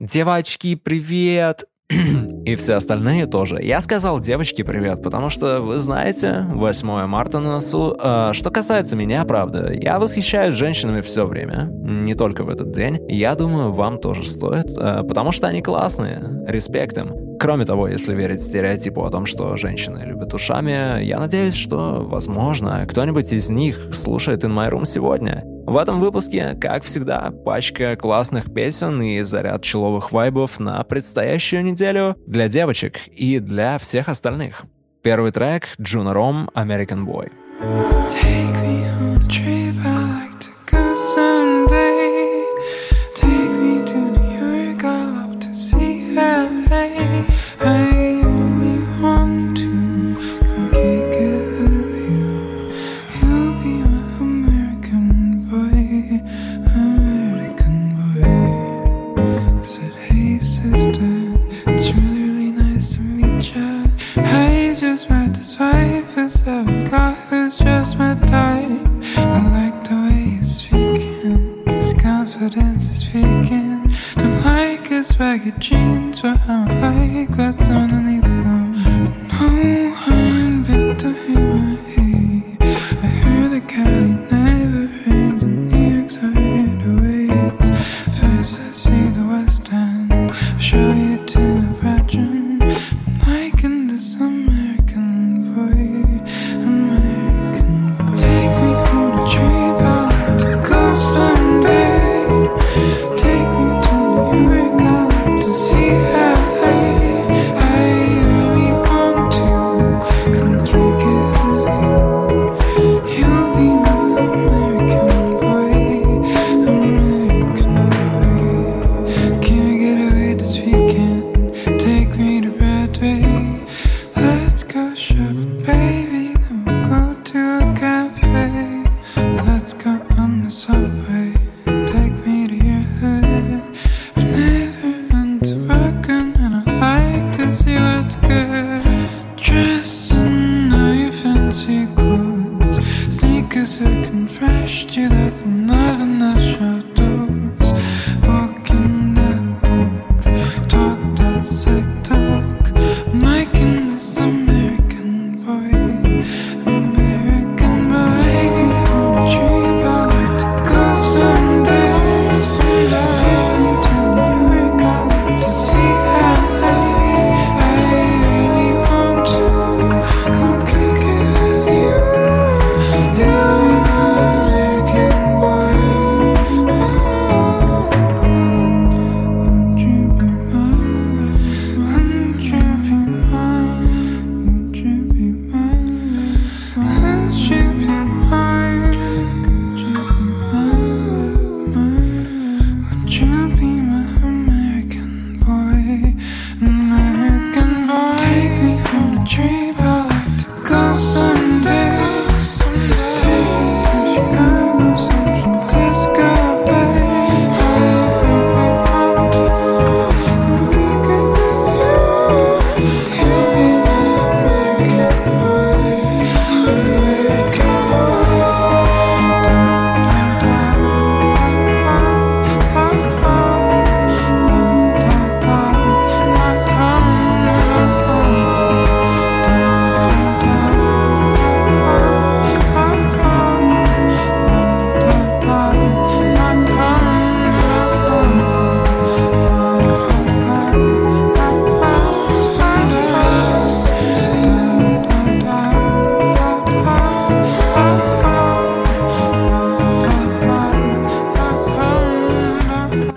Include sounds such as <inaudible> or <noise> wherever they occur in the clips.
девочки, привет! <clears throat> И все остальные тоже. Я сказал девочки привет, потому что, вы знаете, 8 марта на носу. Э, что касается меня, правда, я восхищаюсь женщинами все время. Не только в этот день. Я думаю, вам тоже стоит, э, потому что они классные. Респект им. Кроме того, если верить стереотипу о том, что женщины любят ушами, я надеюсь, что, возможно, кто-нибудь из них слушает In My Room сегодня. В этом выпуске, как всегда, пачка классных песен и заряд человых вайбов на предстоящую неделю для девочек и для всех остальных. Первый трек — Джуна Ром «American Boy». jeans, but I don't like what's underneath them. And no one bit to hear my heat. I hear the cat.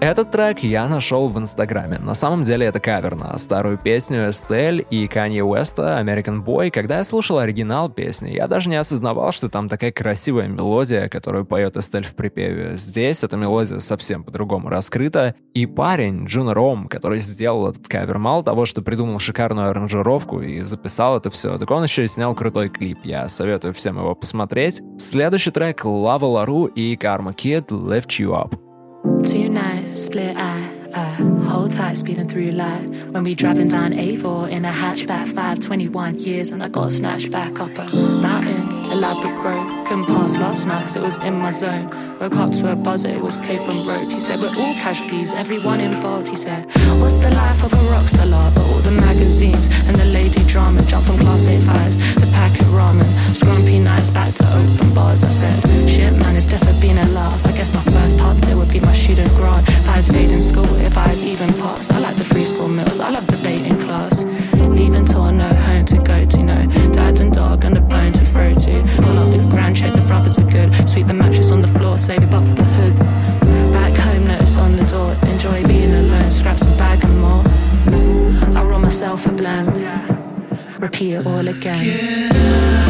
Этот трек я нашел в Инстаграме. На самом деле это кавер на старую песню Эстель и Канье Уэста «American Boy». Когда я слушал оригинал песни, я даже не осознавал, что там такая красивая мелодия, которую поет Эстель в припеве. Здесь эта мелодия совсем по-другому раскрыта. И парень, Джуна Ром, который сделал этот кавер, мало того, что придумал шикарную аранжировку и записал это все, так он еще и снял крутой клип. Я советую всем его посмотреть. Следующий трек Лава Лару и Карма Kid Lift You Up. To your night, split eye, Uh, hold tight, speeding through light. When we driving down A4 in a hatchback, 521 years, and I got snatched back up a mountain, elaborate grove. Couldn't pass last night cause it was in my zone. Woke up to a buzzer, it was K from Road. He said, We're all casualties, everyone involved. He said, What's the life of a rock star lover? All the magazines and the lady drama. Jump from class A fives to packet ramen. Scrumpy nights back to open bars. I said, Shit, man, it's definitely been a laugh. I guess my first pub day would be my student grant. If I had stayed in school, if I had even passed. I like the free school meals, I love debate in class. Leaving tour, no home to go to, no dad and dog and a bone to throw to. Call up the grand check, the brothers are good. Sweep the mattress on the floor, save up for the hood. Back home, notice on the door. Enjoy being alone, scraps and bag and more. I roll myself a blame, repeat it all again. Riches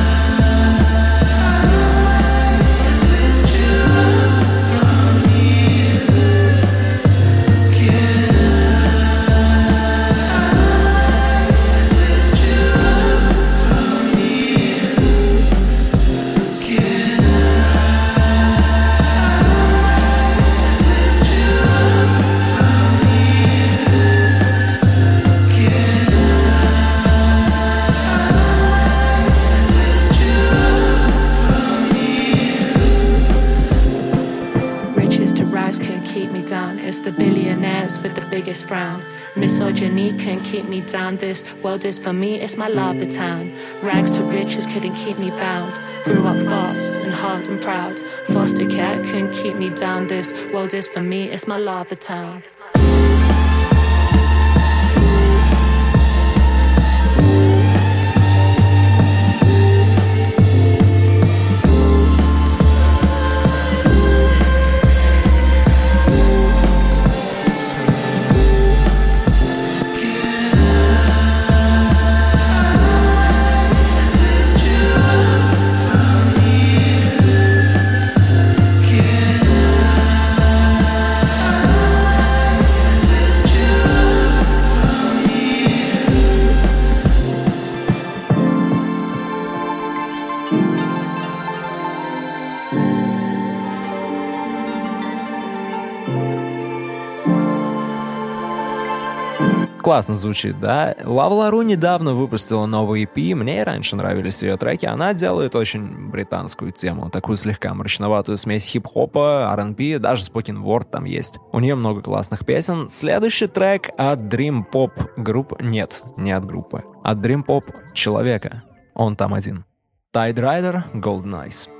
down. This world is for me, it's my lava town. Rags to riches couldn't keep me bound. Grew up fast and hard and proud. Foster care couldn't keep me down. This world is for me, it's my lava town. Классно звучит, да? Лавлару недавно выпустила новый EP, мне и раньше нравились ее треки. Она делает очень британскую тему, такую слегка мрачноватую смесь хип-хопа, R&B, даже spoken word там есть. У нее много классных песен. Следующий трек от Dream Pop групп... Нет, не от группы. От Dream Pop человека. Он там один. Tide Rider, Golden Eyes.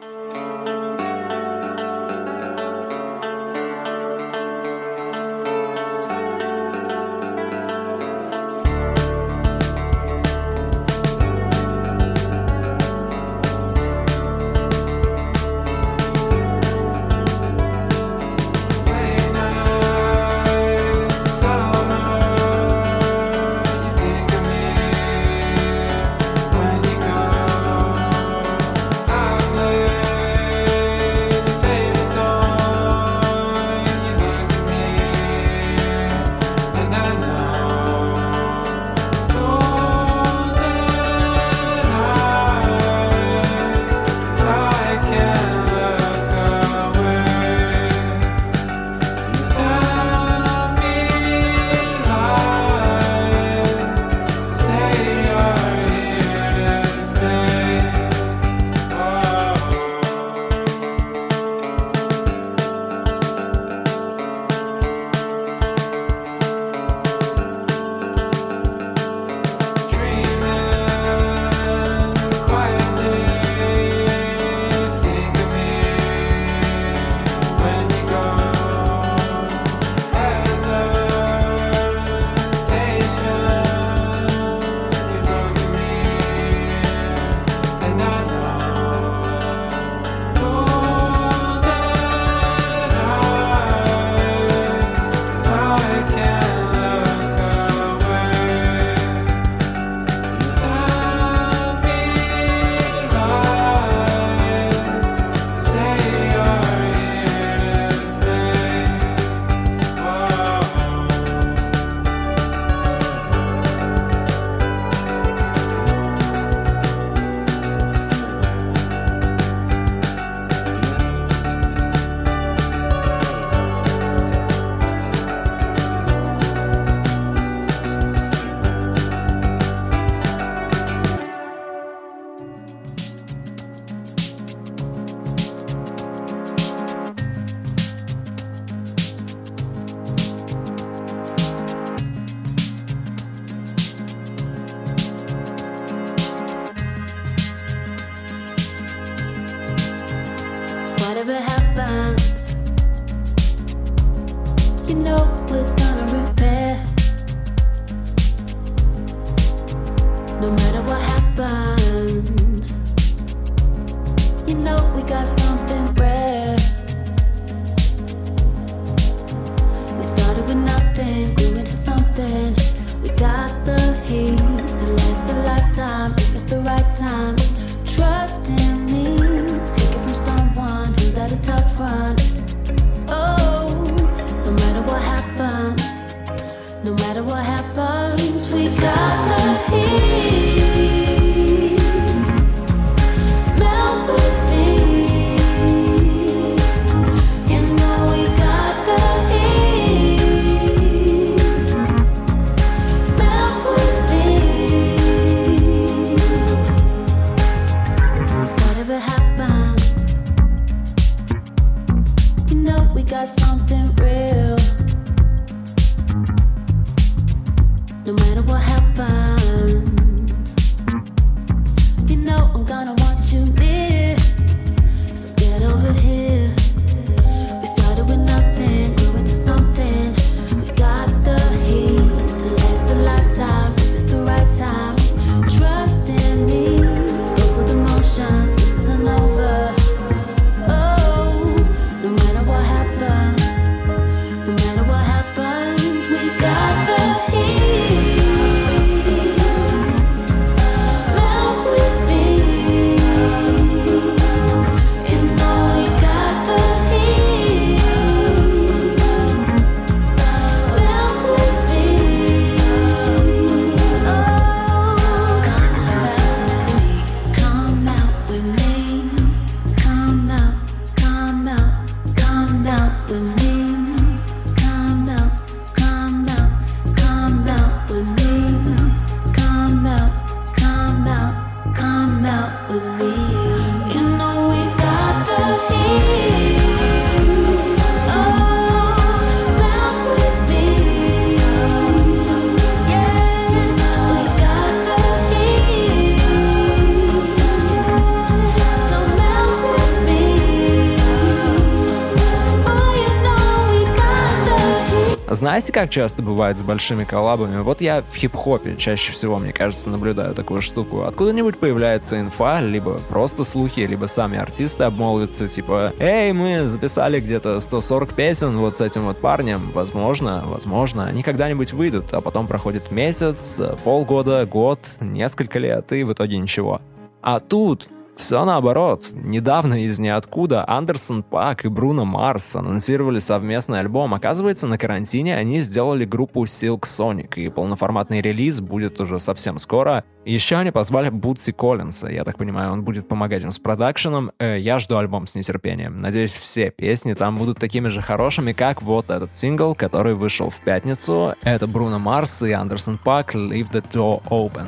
Знаете, как часто бывает с большими коллабами? Вот я в хип-хопе чаще всего, мне кажется, наблюдаю такую штуку. Откуда-нибудь появляется инфа, либо просто слухи, либо сами артисты обмолвятся, типа, «Эй, мы записали где-то 140 песен вот с этим вот парнем. Возможно, возможно, они когда-нибудь выйдут». А потом проходит месяц, полгода, год, несколько лет, и в итоге ничего. А тут все наоборот. Недавно из ниоткуда Андерсон Пак и Бруно Марс анонсировали совместный альбом. Оказывается, на карантине они сделали группу Silk Sonic, и полноформатный релиз будет уже совсем скоро. Еще они позвали Бутси Коллинса. Я так понимаю, он будет помогать им с продакшеном. Э, я жду альбом с нетерпением. Надеюсь, все песни там будут такими же хорошими, как вот этот сингл, который вышел в пятницу. Это Бруно Марс и Андерсон Пак «Leave the Door Open».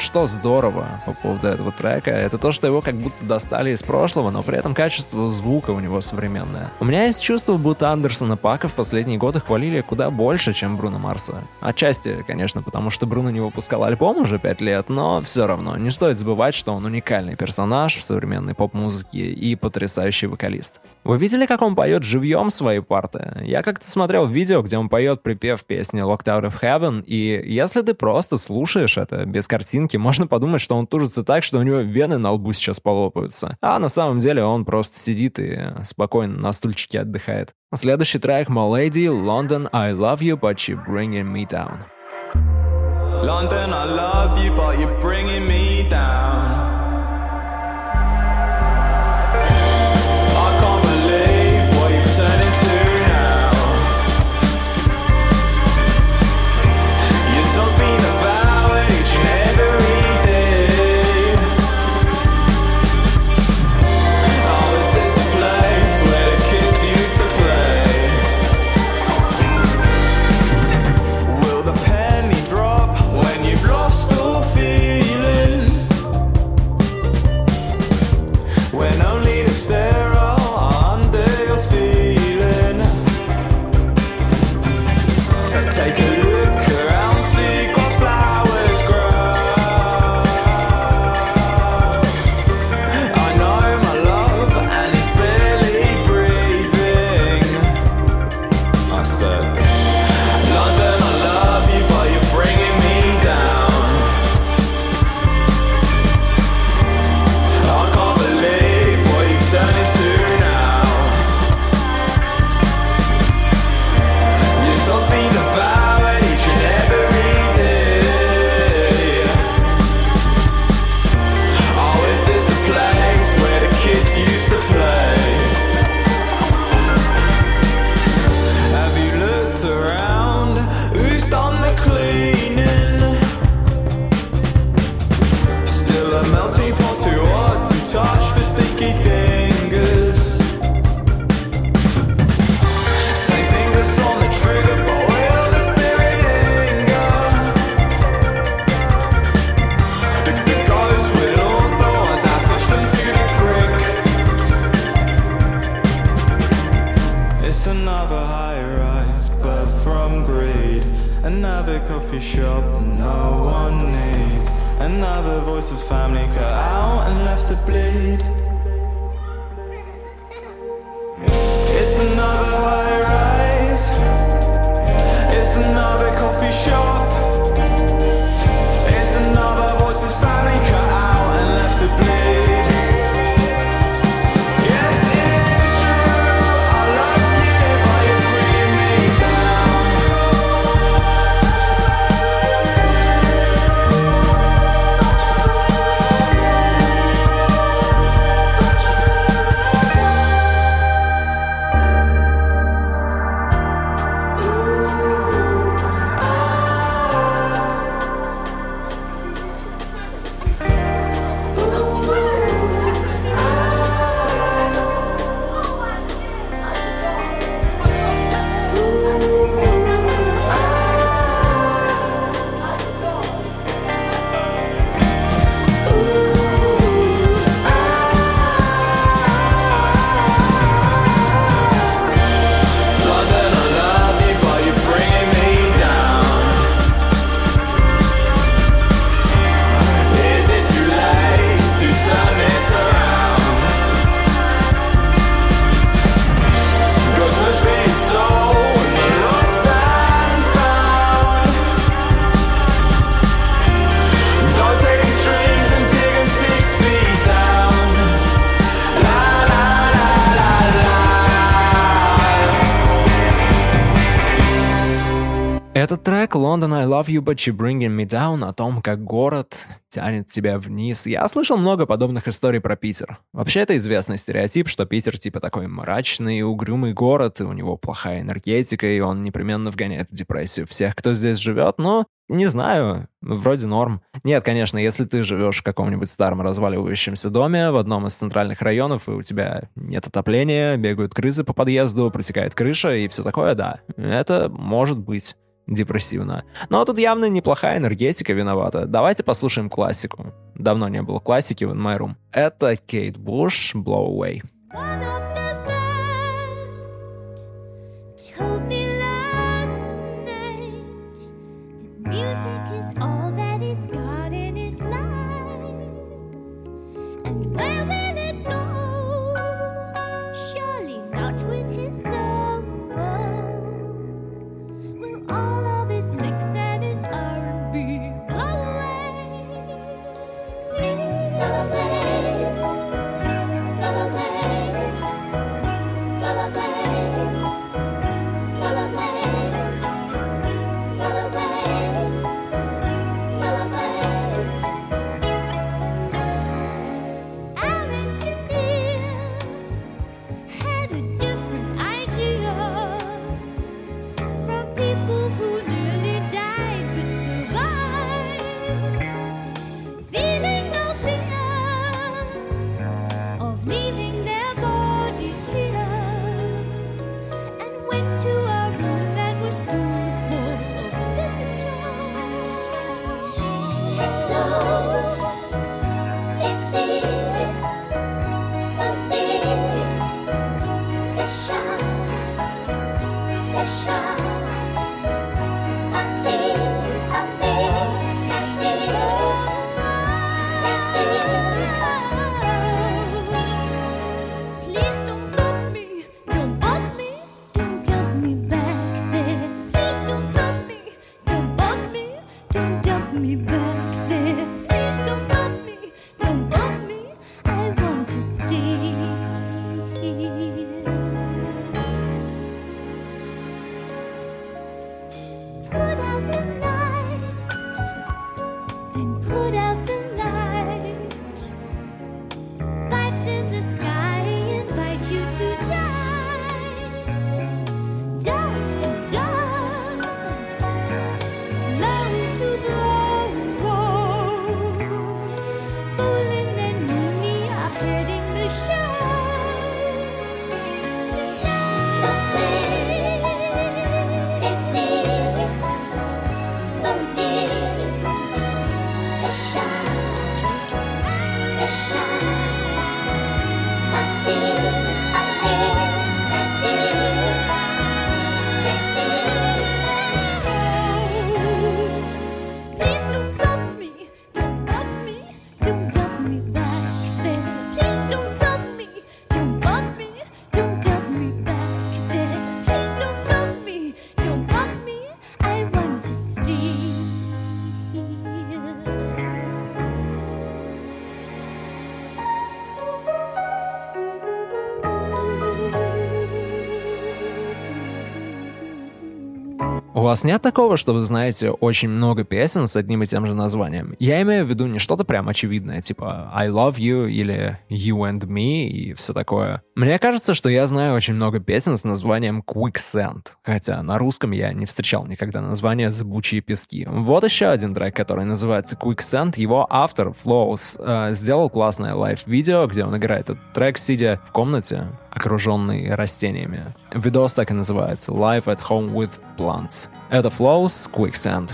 Что здорово по поводу этого трека, это то, что его как будто достали из прошлого, но при этом качество звука у него современное. У меня есть чувство, будто Андерсона Пака в последние годы хвалили куда больше, чем Бруно Марса. Отчасти, конечно, потому что Бруно не выпускал альбом уже пять лет, но все равно не стоит забывать, что он уникальный персонаж в современной поп-музыке и потрясающий вокалист. Вы видели, как он поет живьем свои парты? Я как-то смотрел видео, где он поет припев песни Locked Out of Heaven, и если ты просто слушаешь это без картинки, можно подумать, что он тужится так, что у него вены на лбу сейчас полопаются. А на самом деле он просто сидит и спокойно на стульчике отдыхает. Следующий трек My London, I Love You, But You're Bringing Me Down. London, I love you, but you're bringing me down. coffee shop no one needs. Another voice's family cut out and left to bleed. It's another high rise. It's another coffee shop. Этот трек «London, I love you, but you're bringing me down» о том, как город тянет тебя вниз. Я слышал много подобных историй про Питер. Вообще, это известный стереотип, что Питер типа такой мрачный, угрюмый город, и у него плохая энергетика, и он непременно вгоняет в депрессию всех, кто здесь живет, но не знаю, вроде норм. Нет, конечно, если ты живешь в каком-нибудь старом разваливающемся доме в одном из центральных районов, и у тебя нет отопления, бегают крысы по подъезду, протекает крыша и все такое, да, это может быть. Депрессивно. Но тут явно неплохая энергетика виновата. Давайте послушаем классику. Давно не было классики в In My Room. Это Кейт Буш «Blow Away». Music вас нет такого, что вы знаете очень много песен с одним и тем же названием? Я имею в виду не что-то прям очевидное, типа I Love You или You and Me и все такое. Мне кажется, что я знаю очень много песен с названием Quicksand, хотя на русском я не встречал никогда название «Зыбучие пески». Вот еще один трек, который называется Quicksand. Его автор, Flows, э, сделал классное лайв-видео, где он играет этот трек, сидя в комнате, окруженный растениями. Видос так и называется «Live at Home with Plants». Это Flows Quicksand.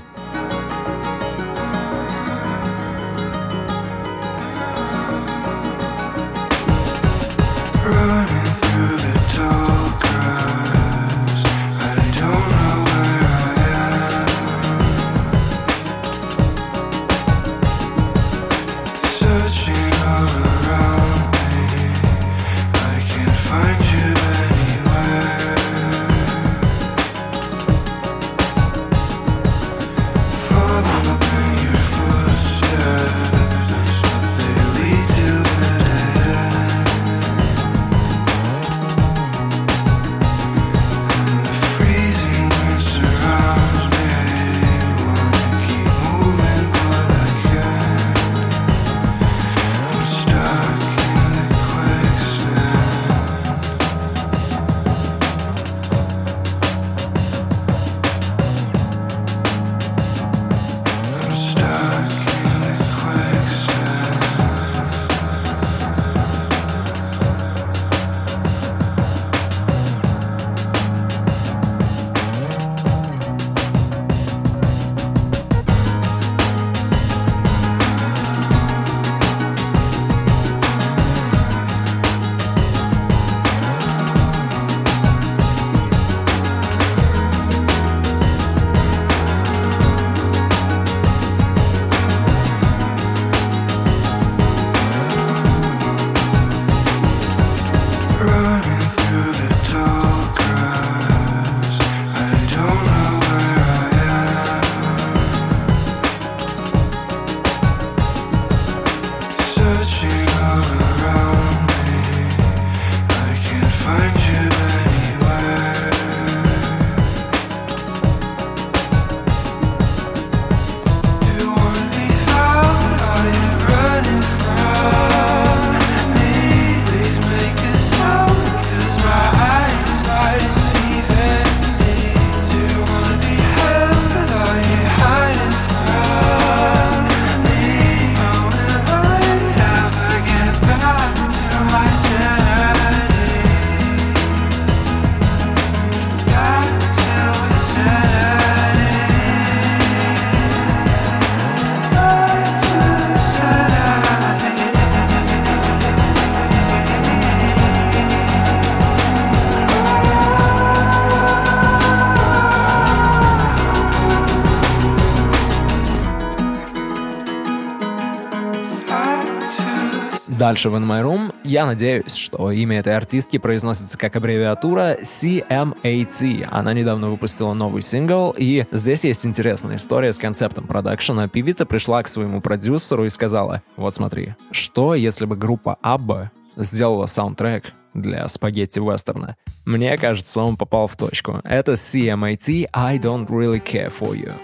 Дальше в In My Room я надеюсь, что имя этой артистки произносится как аббревиатура CMAT. Она недавно выпустила новый сингл, и здесь есть интересная история с концептом продакшена. Певица пришла к своему продюсеру и сказала, вот смотри, что если бы группа ABBA сделала саундтрек для спагетти-вестерна. Мне кажется, он попал в точку. Это CMAT I Don't Really Care For You.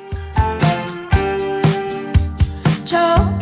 Choking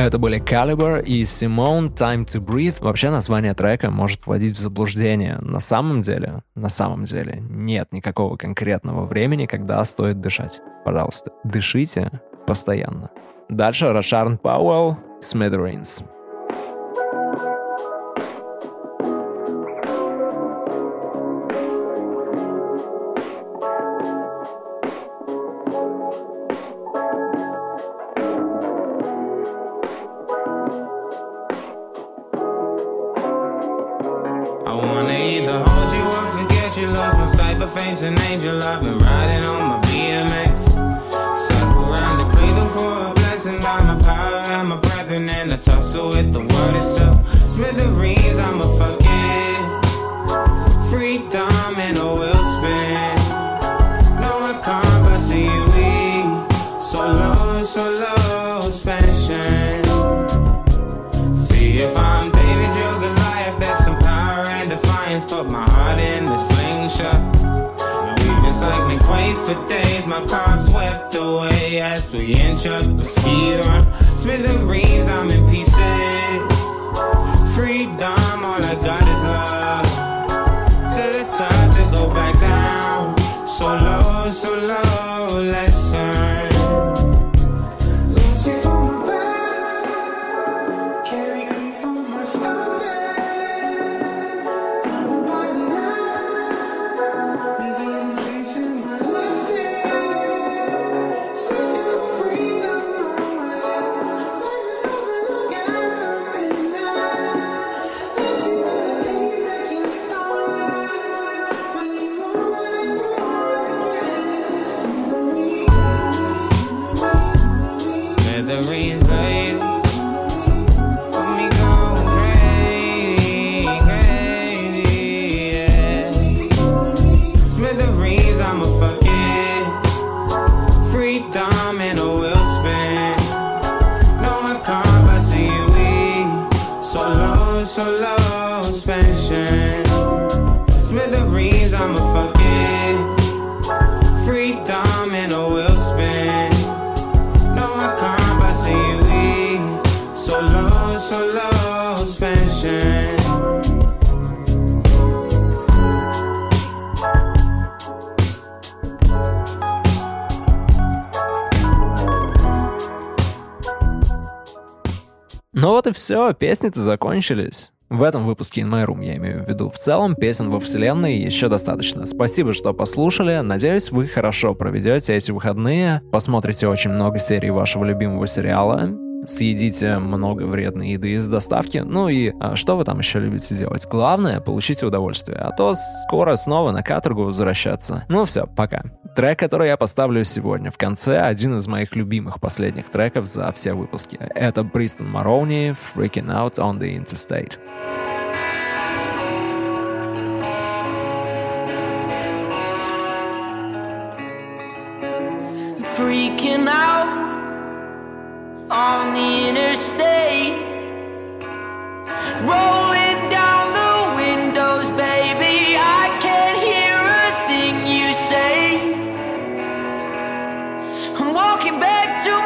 Это были Caliber и Simone Time to Breathe. Вообще название трека может вводить в заблуждение. На самом деле, на самом деле, нет никакого конкретного времени, когда стоит дышать. Пожалуйста, дышите постоянно. Дальше Рошарн Пауэлл, Smithereens. An angel. I've been riding cycling quite for days. My car swept away as we inch up a ski run. Smithereens, I'm in pieces. Freedom, all I got is love. Till it's time to go back down. So low, so low, so low suspension, Smithereens, I'm a fuck. Ну вот и все, песни-то закончились. В этом выпуске In My Room я имею в виду. В целом, песен во вселенной еще достаточно. Спасибо, что послушали. Надеюсь, вы хорошо проведете эти выходные. Посмотрите очень много серий вашего любимого сериала. Съедите много вредной еды из доставки. Ну и а, что вы там еще любите делать? Главное, получите удовольствие. А то скоро снова на каторгу возвращаться. Ну все, пока. Трек, который я поставлю сегодня в конце, один из моих любимых последних треков за все выпуски. Это Бристон Мароуни «Freaking Out on the Interstate». freaking out on the interstate. Rolling down the windows, baby. I can't hear a thing you say. I'm walking back to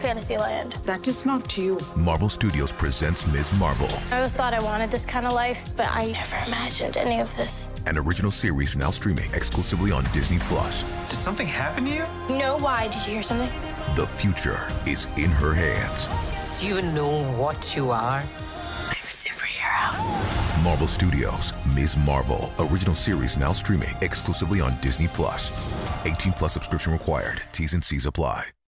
Fantasyland. That is not to you. Marvel Studios presents Ms. Marvel, I always thought I wanted this kind of life, but I never imagined any of this. an original series now streaming exclusively on Disney Plus. Did something happen to you? No, why? Did you hear something? The future is in her hands. Do you know what you are? I'm a superhero. Marvel Studios, Ms. Marvel, original series now streaming exclusively on Disney Plus. 18 plus subscription required. T's and C's apply.